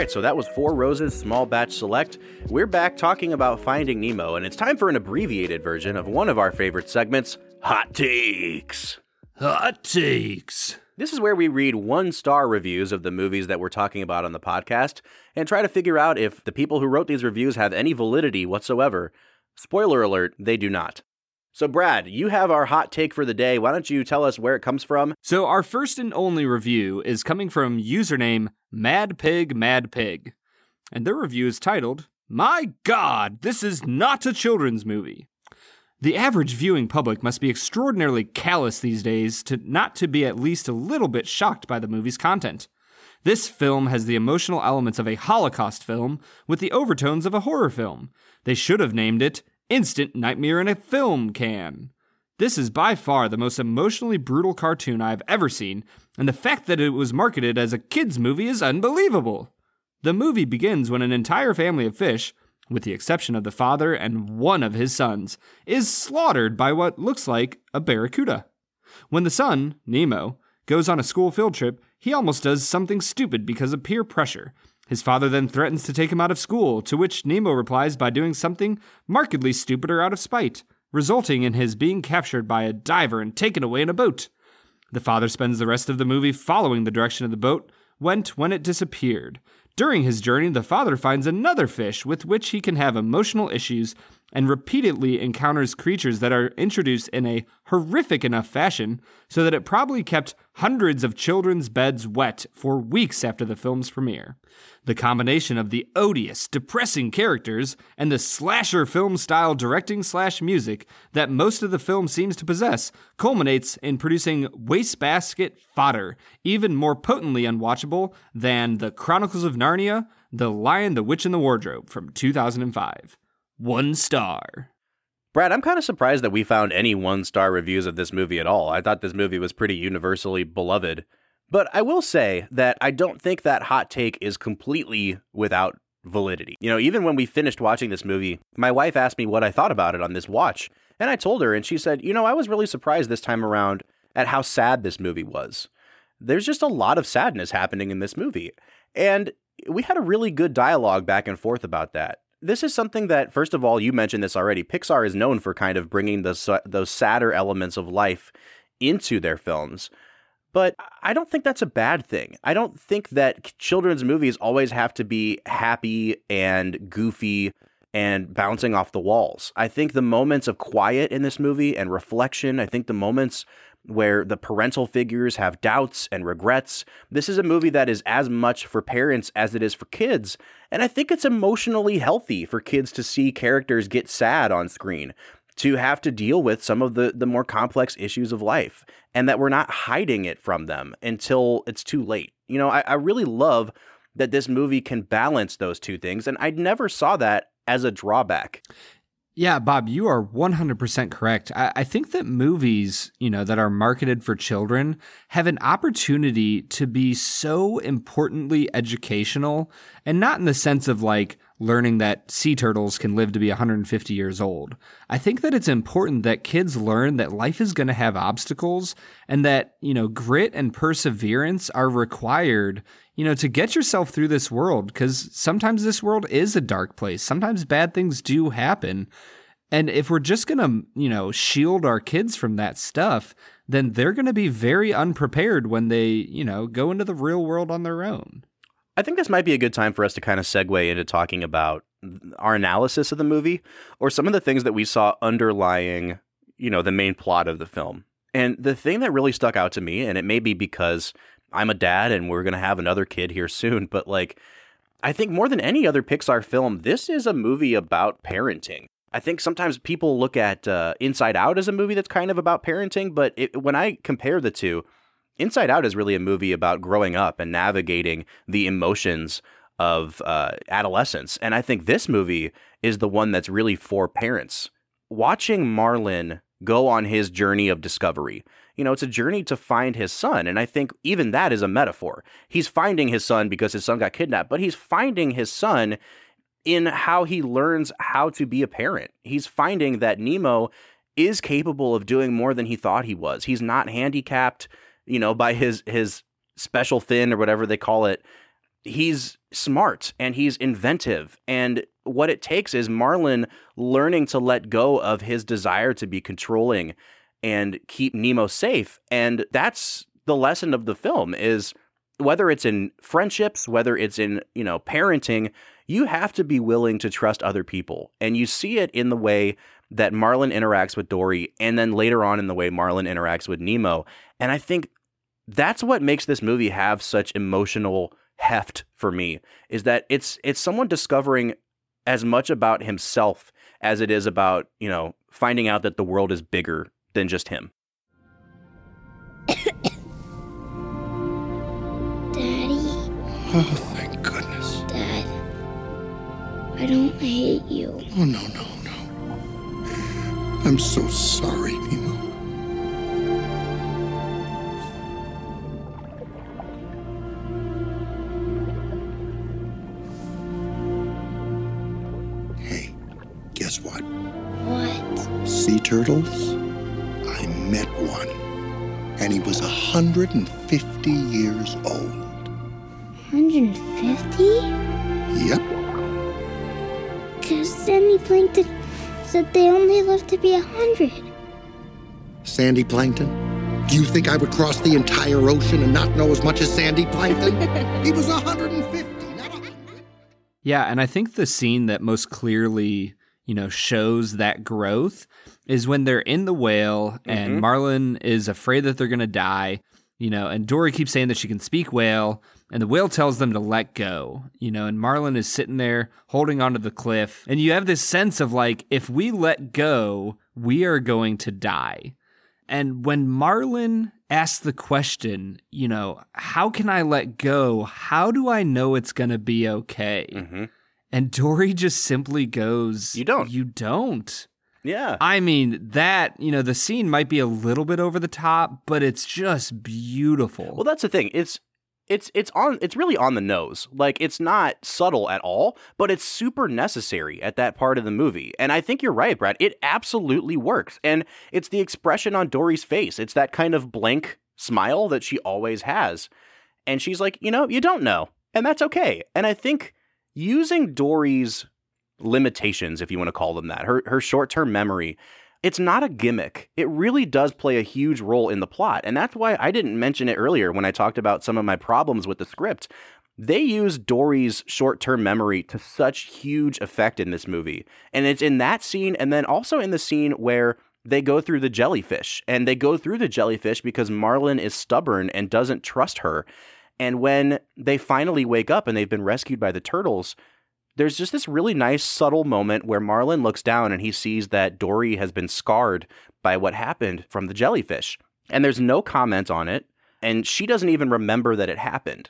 Right, so that was Four Roses Small Batch Select. We're back talking about Finding Nemo, and it's time for an abbreviated version of one of our favorite segments Hot Takes. Hot Takes. This is where we read one star reviews of the movies that we're talking about on the podcast and try to figure out if the people who wrote these reviews have any validity whatsoever. Spoiler alert, they do not. So, Brad, you have our hot take for the day. Why don't you tell us where it comes from? So, our first and only review is coming from username Mad Pig Mad Pig. And their review is titled, My God, this is not a children's movie. The average viewing public must be extraordinarily callous these days to not to be at least a little bit shocked by the movie's content. This film has the emotional elements of a Holocaust film with the overtones of a horror film. They should have named it Instant Nightmare in a Film Can. This is by far the most emotionally brutal cartoon I've ever seen, and the fact that it was marketed as a kids' movie is unbelievable. The movie begins when an entire family of fish, with the exception of the father and one of his sons, is slaughtered by what looks like a barracuda. When the son, Nemo, goes on a school field trip, he almost does something stupid because of peer pressure. His father then threatens to take him out of school, to which Nemo replies by doing something markedly stupider out of spite, resulting in his being captured by a diver and taken away in a boat. The father spends the rest of the movie following the direction of the boat went when it disappeared. During his journey, the father finds another fish with which he can have emotional issues and repeatedly encounters creatures that are introduced in a horrific enough fashion so that it probably kept hundreds of children's beds wet for weeks after the film's premiere. The combination of the odious, depressing characters and the slasher film style directing slash music that most of the film seems to possess culminates in producing wastebasket fodder, even more potently unwatchable than The Chronicles of Narnia, The Lion, the Witch, and the Wardrobe from 2005 one star. Brad, I'm kind of surprised that we found any one star reviews of this movie at all. I thought this movie was pretty universally beloved. But I will say that I don't think that hot take is completely without validity. You know, even when we finished watching this movie, my wife asked me what I thought about it on this watch. And I told her, and she said, You know, I was really surprised this time around at how sad this movie was. There's just a lot of sadness happening in this movie. And we had a really good dialogue back and forth about that this is something that, first of all, you mentioned this already. Pixar is known for kind of bringing those those sadder elements of life into their films. But I don't think that's a bad thing. I don't think that children's movies always have to be happy and goofy and bouncing off the walls. I think the moments of quiet in this movie and reflection, I think the moments where the parental figures have doubts and regrets. This is a movie that is as much for parents as it is for kids. And I think it's emotionally healthy for kids to see characters get sad on screen, to have to deal with some of the, the more complex issues of life, and that we're not hiding it from them until it's too late. You know, I, I really love that this movie can balance those two things. And I never saw that as a drawback. Yeah, Bob, you are 100% correct. I, I, think that movies, you know, that are marketed for children have an opportunity to be so importantly educational and not in the sense of like learning that sea turtles can live to be 150 years old. I think that it's important that kids learn that life is going to have obstacles and that, you know, grit and perseverance are required you know, to get yourself through this world, because sometimes this world is a dark place. Sometimes bad things do happen. And if we're just going to, you know, shield our kids from that stuff, then they're going to be very unprepared when they, you know, go into the real world on their own. I think this might be a good time for us to kind of segue into talking about our analysis of the movie or some of the things that we saw underlying, you know, the main plot of the film. And the thing that really stuck out to me, and it may be because I'm a dad and we're going to have another kid here soon, but like, I think more than any other Pixar film, this is a movie about parenting. I think sometimes people look at uh, Inside Out as a movie that's kind of about parenting, but it, when I compare the two, Inside Out is really a movie about growing up and navigating the emotions of uh, adolescence. And I think this movie is the one that's really for parents. Watching Marlin go on his journey of discovery. You know, it's a journey to find his son. And I think even that is a metaphor. He's finding his son because his son got kidnapped, but he's finding his son in how he learns how to be a parent. He's finding that Nemo is capable of doing more than he thought he was. He's not handicapped, you know, by his his special fin or whatever they call it. He's smart and he's inventive and what it takes is Marlin learning to let go of his desire to be controlling and keep Nemo safe. And that's the lesson of the film is whether it's in friendships, whether it's in, you know, parenting, you have to be willing to trust other people. And you see it in the way that Marlin interacts with Dory and then later on in the way Marlin interacts with Nemo. And I think that's what makes this movie have such emotional heft for me is that it's it's someone discovering as much about himself as it is about, you know, finding out that the world is bigger than just him. Daddy, Oh, thank goodness. Dad, I don't hate you. Oh, no, no, no. I'm so sorry, Nemo. Hey, guess what? What? Sea turtles? I. And he was 150 years old. 150? Yep. Because Sandy Plankton said they only live to be 100. Sandy Plankton? Do you think I would cross the entire ocean and not know as much as Sandy Plankton? he was 150, not 100. Yeah, and I think the scene that most clearly, you know, shows that growth is when they're in the whale and Marlin is afraid that they're going to die, you know, and Dory keeps saying that she can speak whale and the whale tells them to let go, you know, and Marlin is sitting there holding onto the cliff and you have this sense of like if we let go, we are going to die. And when Marlin asks the question, you know, how can I let go? How do I know it's going to be okay? Mhm. And Dory just simply goes, You don't. You don't. Yeah. I mean, that, you know, the scene might be a little bit over the top, but it's just beautiful. Well, that's the thing. It's it's it's on it's really on the nose. Like it's not subtle at all, but it's super necessary at that part of the movie. And I think you're right, Brad. It absolutely works. And it's the expression on Dory's face. It's that kind of blank smile that she always has. And she's like, "You know, you don't know." And that's okay. And I think using Dory's limitations, if you want to call them that, her her short-term memory it's not a gimmick. It really does play a huge role in the plot. And that's why I didn't mention it earlier when I talked about some of my problems with the script. They use Dory's short term memory to such huge effect in this movie. And it's in that scene, and then also in the scene where they go through the jellyfish. And they go through the jellyfish because Marlin is stubborn and doesn't trust her. And when they finally wake up and they've been rescued by the turtles, there's just this really nice subtle moment where Marlin looks down and he sees that Dory has been scarred by what happened from the jellyfish. And there's no comment on it, and she doesn't even remember that it happened.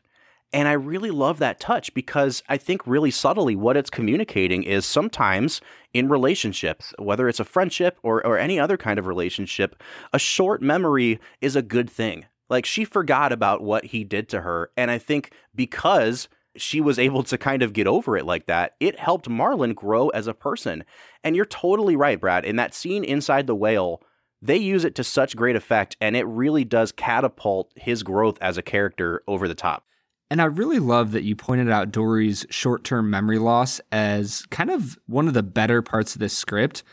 And I really love that touch because I think really subtly what it's communicating is sometimes in relationships, whether it's a friendship or, or any other kind of relationship, a short memory is a good thing. Like she forgot about what he did to her. And I think because she was able to kind of get over it like that, it helped Marlin grow as a person. And you're totally right, Brad. In that scene inside the whale, they use it to such great effect, and it really does catapult his growth as a character over the top. And I really love that you pointed out Dory's short term memory loss as kind of one of the better parts of this script.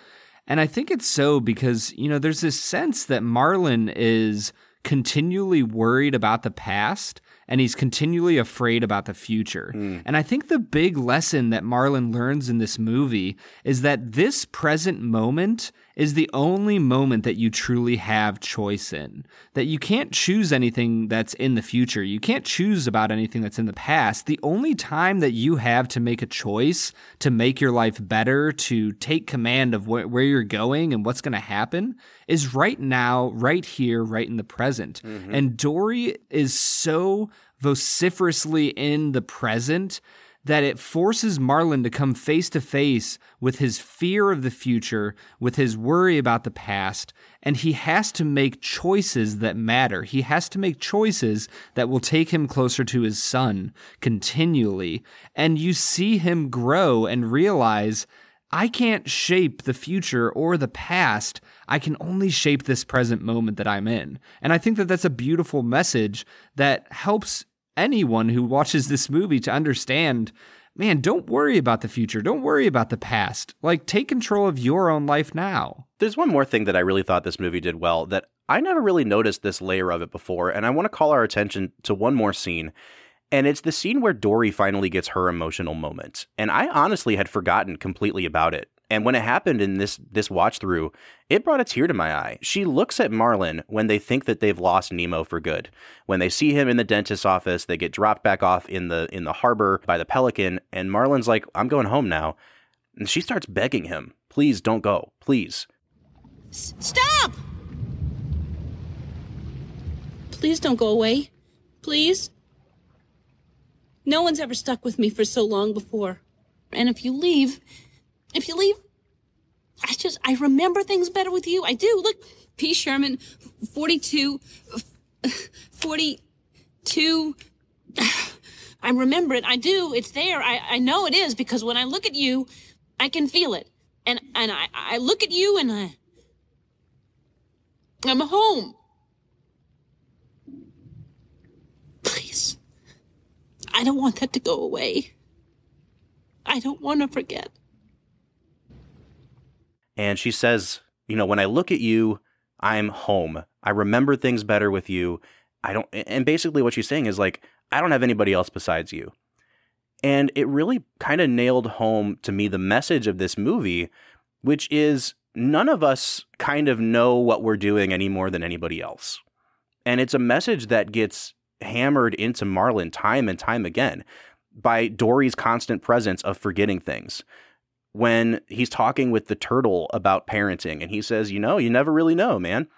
And I think it's so because, you know, there's this sense that Marlin is continually worried about the past and he's continually afraid about the future. Hmm. And I think the big lesson that Marlin learns in this movie is that this present moment is the only moment that you truly have choice in. That you can't choose anything that's in the future. You can't choose about anything that's in the past. The only time that you have to make a choice to make your life better, to take command of wh- where you're going and what's going to happen is right now, right here, right in the present. Mm-hmm. And Dory is so vociferously in the present that it forces Marlin to come face to face with his fear of the future, with his worry about the past, and he has to make choices that matter. He has to make choices that will take him closer to his son continually. And you see him grow and realize I can't shape the future or the past. I can only shape this present moment that I'm in. And I think that that's a beautiful message that helps anyone who watches this movie to understand man, don't worry about the future. Don't worry about the past. Like, take control of your own life now. There's one more thing that I really thought this movie did well that I never really noticed this layer of it before, and I want to call our attention to one more scene. And it's the scene where Dory finally gets her emotional moment. And I honestly had forgotten completely about it. And when it happened in this this watch through, it brought a tear to my eye. She looks at Marlin when they think that they've lost Nemo for good. When they see him in the dentist's office, they get dropped back off in the in the harbor by the Pelican, and Marlin's like, "I'm going home now." And she starts begging him, "Please don't go. Please." Stop! Please don't go away. Please. No one's ever stuck with me for so long before. And if you leave, if you leave, I just, I remember things better with you. I do. Look, P. Sherman, 42, 42. I remember it. I do. It's there. I, I know it is because when I look at you, I can feel it. And, and I, I look at you and I, I'm home. Please. I don't want that to go away. I don't want to forget. And she says, You know, when I look at you, I'm home. I remember things better with you. I don't, and basically what she's saying is like, I don't have anybody else besides you. And it really kind of nailed home to me the message of this movie, which is none of us kind of know what we're doing any more than anybody else. And it's a message that gets hammered into Marlin time and time again by Dory's constant presence of forgetting things. When he's talking with the turtle about parenting, and he says, You know, you never really know, man.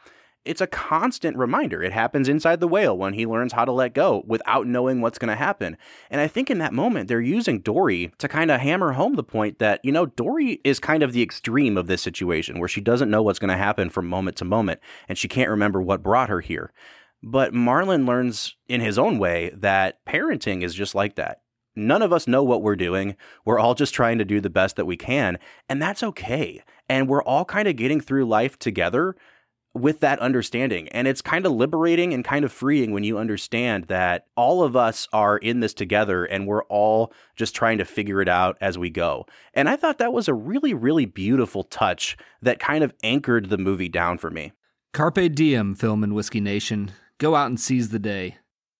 It's a constant reminder. It happens inside the whale when he learns how to let go without knowing what's going to happen. And I think in that moment, they're using Dory to kind of hammer home the point that, you know, Dory is kind of the extreme of this situation where she doesn't know what's going to happen from moment to moment and she can't remember what brought her here. But Marlin learns in his own way that parenting is just like that. None of us know what we're doing. We're all just trying to do the best that we can, and that's okay. And we're all kind of getting through life together with that understanding. And it's kind of liberating and kind of freeing when you understand that all of us are in this together and we're all just trying to figure it out as we go. And I thought that was a really, really beautiful touch that kind of anchored the movie down for me. Carpe diem, film and Whiskey Nation. Go out and seize the day.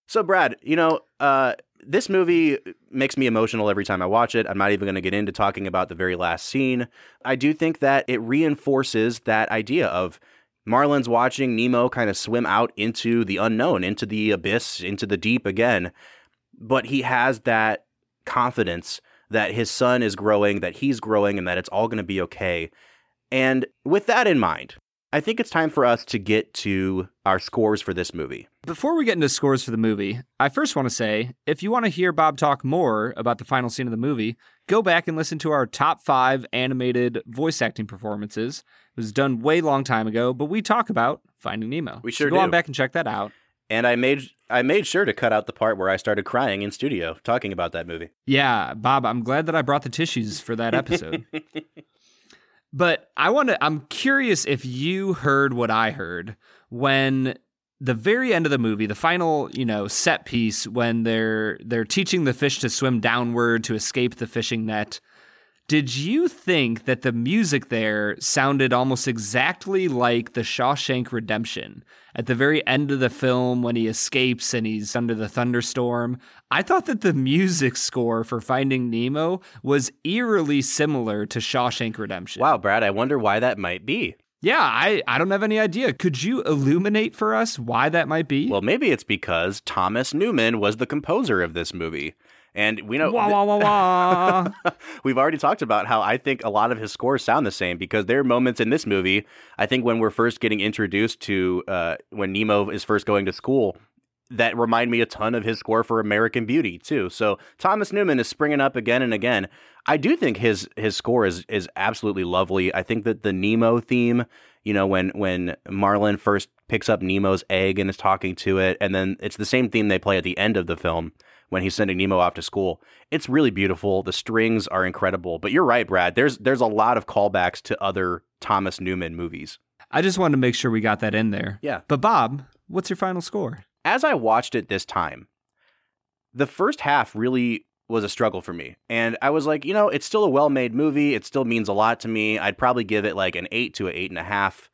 So, Brad, you know, uh, this movie makes me emotional every time I watch it. I'm not even going to get into talking about the very last scene. I do think that it reinforces that idea of Marlin's watching Nemo kind of swim out into the unknown, into the abyss, into the deep again. But he has that confidence that his son is growing, that he's growing, and that it's all going to be okay. And with that in mind, I think it's time for us to get to our scores for this movie. Before we get into scores for the movie, I first want to say if you want to hear Bob talk more about the final scene of the movie, go back and listen to our top five animated voice acting performances. It was done way long time ago, but we talk about Finding Nemo. We sure so go do. on back and check that out. And I made I made sure to cut out the part where I started crying in studio talking about that movie. Yeah, Bob, I'm glad that I brought the tissues for that episode. but I want to I'm curious if you heard what I heard when the very end of the movie, the final, you know, set piece when they're they're teaching the fish to swim downward to escape the fishing net. Did you think that the music there sounded almost exactly like the Shawshank Redemption at the very end of the film when he escapes and he's under the thunderstorm? I thought that the music score for Finding Nemo was eerily similar to Shawshank Redemption. Wow, Brad, I wonder why that might be. Yeah, I, I don't have any idea. Could you illuminate for us why that might be? Well, maybe it's because Thomas Newman was the composer of this movie. And we know wah, wah, wah, wah. we've already talked about how I think a lot of his scores sound the same because there are moments in this movie. I think when we're first getting introduced to uh, when Nemo is first going to school, that remind me a ton of his score for American Beauty too. So Thomas Newman is springing up again and again. I do think his his score is is absolutely lovely. I think that the Nemo theme, you know, when when Marlin first picks up Nemo's egg and is talking to it, and then it's the same theme they play at the end of the film when he's sending Nemo off to school. It's really beautiful. The strings are incredible. But you're right, Brad. There's there's a lot of callbacks to other Thomas Newman movies. I just wanted to make sure we got that in there. Yeah. But Bob, what's your final score? As I watched it this time, the first half really was a struggle for me. And I was like, you know, it's still a well made movie. It still means a lot to me. I'd probably give it like an eight to an eight and a half.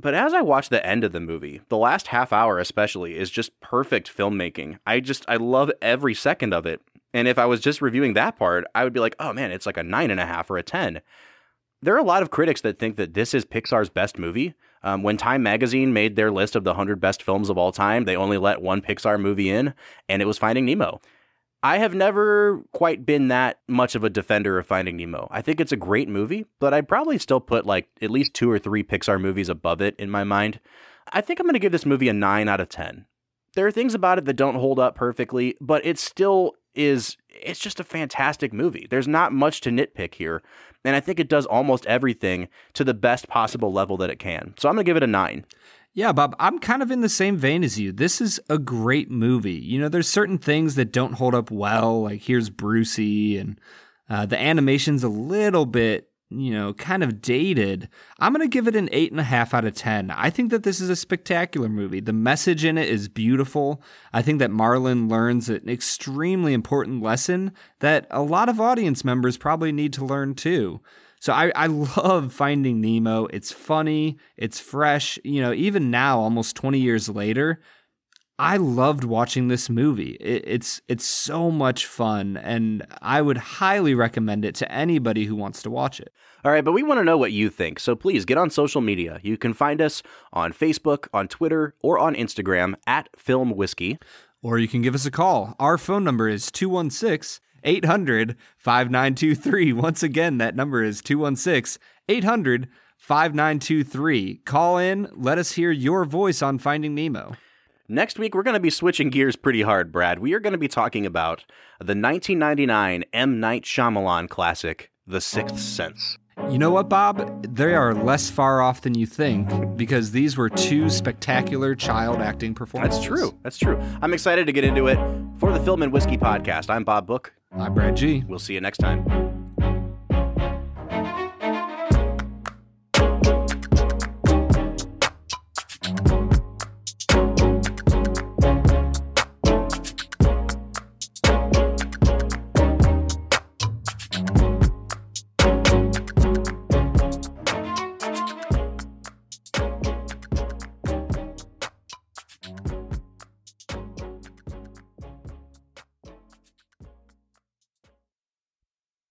But as I watch the end of the movie, the last half hour especially is just perfect filmmaking. I just I love every second of it. And if I was just reviewing that part, I would be like, oh man, it's like a nine and a half or a ten. there are a lot of critics that think that this is Pixar's best movie. Um, when Time Magazine made their list of the 100 best films of all time, they only let one Pixar movie in, and it was Finding Nemo. I have never quite been that much of a defender of Finding Nemo. I think it's a great movie, but I'd probably still put like at least two or three Pixar movies above it in my mind. I think I'm going to give this movie a 9 out of 10. There are things about it that don't hold up perfectly, but it still is it's just a fantastic movie. There's not much to nitpick here, and I think it does almost everything to the best possible level that it can. So I'm going to give it a 9. Yeah, Bob, I'm kind of in the same vein as you. This is a great movie. You know, there's certain things that don't hold up well, like here's Brucey, and uh, the animation's a little bit you know, kind of dated, I'm going to give it an 8.5 out of 10. I think that this is a spectacular movie. The message in it is beautiful. I think that Marlin learns an extremely important lesson that a lot of audience members probably need to learn too. So I, I love Finding Nemo. It's funny, it's fresh. You know, even now, almost 20 years later, I loved watching this movie. It, it's it's so much fun, and I would highly recommend it to anybody who wants to watch it. All right, but we want to know what you think, so please get on social media. You can find us on Facebook, on Twitter, or on Instagram at Film Whiskey. Or you can give us a call. Our phone number is 216 800 5923. Once again, that number is 216 800 5923. Call in, let us hear your voice on Finding Nemo. Next week, we're going to be switching gears pretty hard, Brad. We are going to be talking about the 1999 M. Night Shyamalan classic, The Sixth Sense. You know what, Bob? They are less far off than you think because these were two spectacular child acting performances. That's true. That's true. I'm excited to get into it. For the Film and Whiskey podcast, I'm Bob Book. I'm Brad G. We'll see you next time.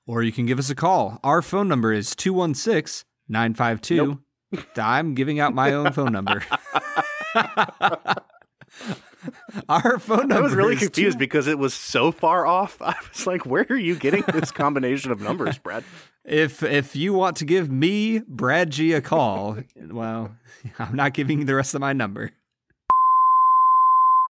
Or you can give us a call. Our phone number is 216 952. I'm giving out my own phone number. Our phone number. I was really confused two- because it was so far off. I was like, where are you getting this combination of numbers, Brad? If if you want to give me Brad G a call, well, I'm not giving you the rest of my number.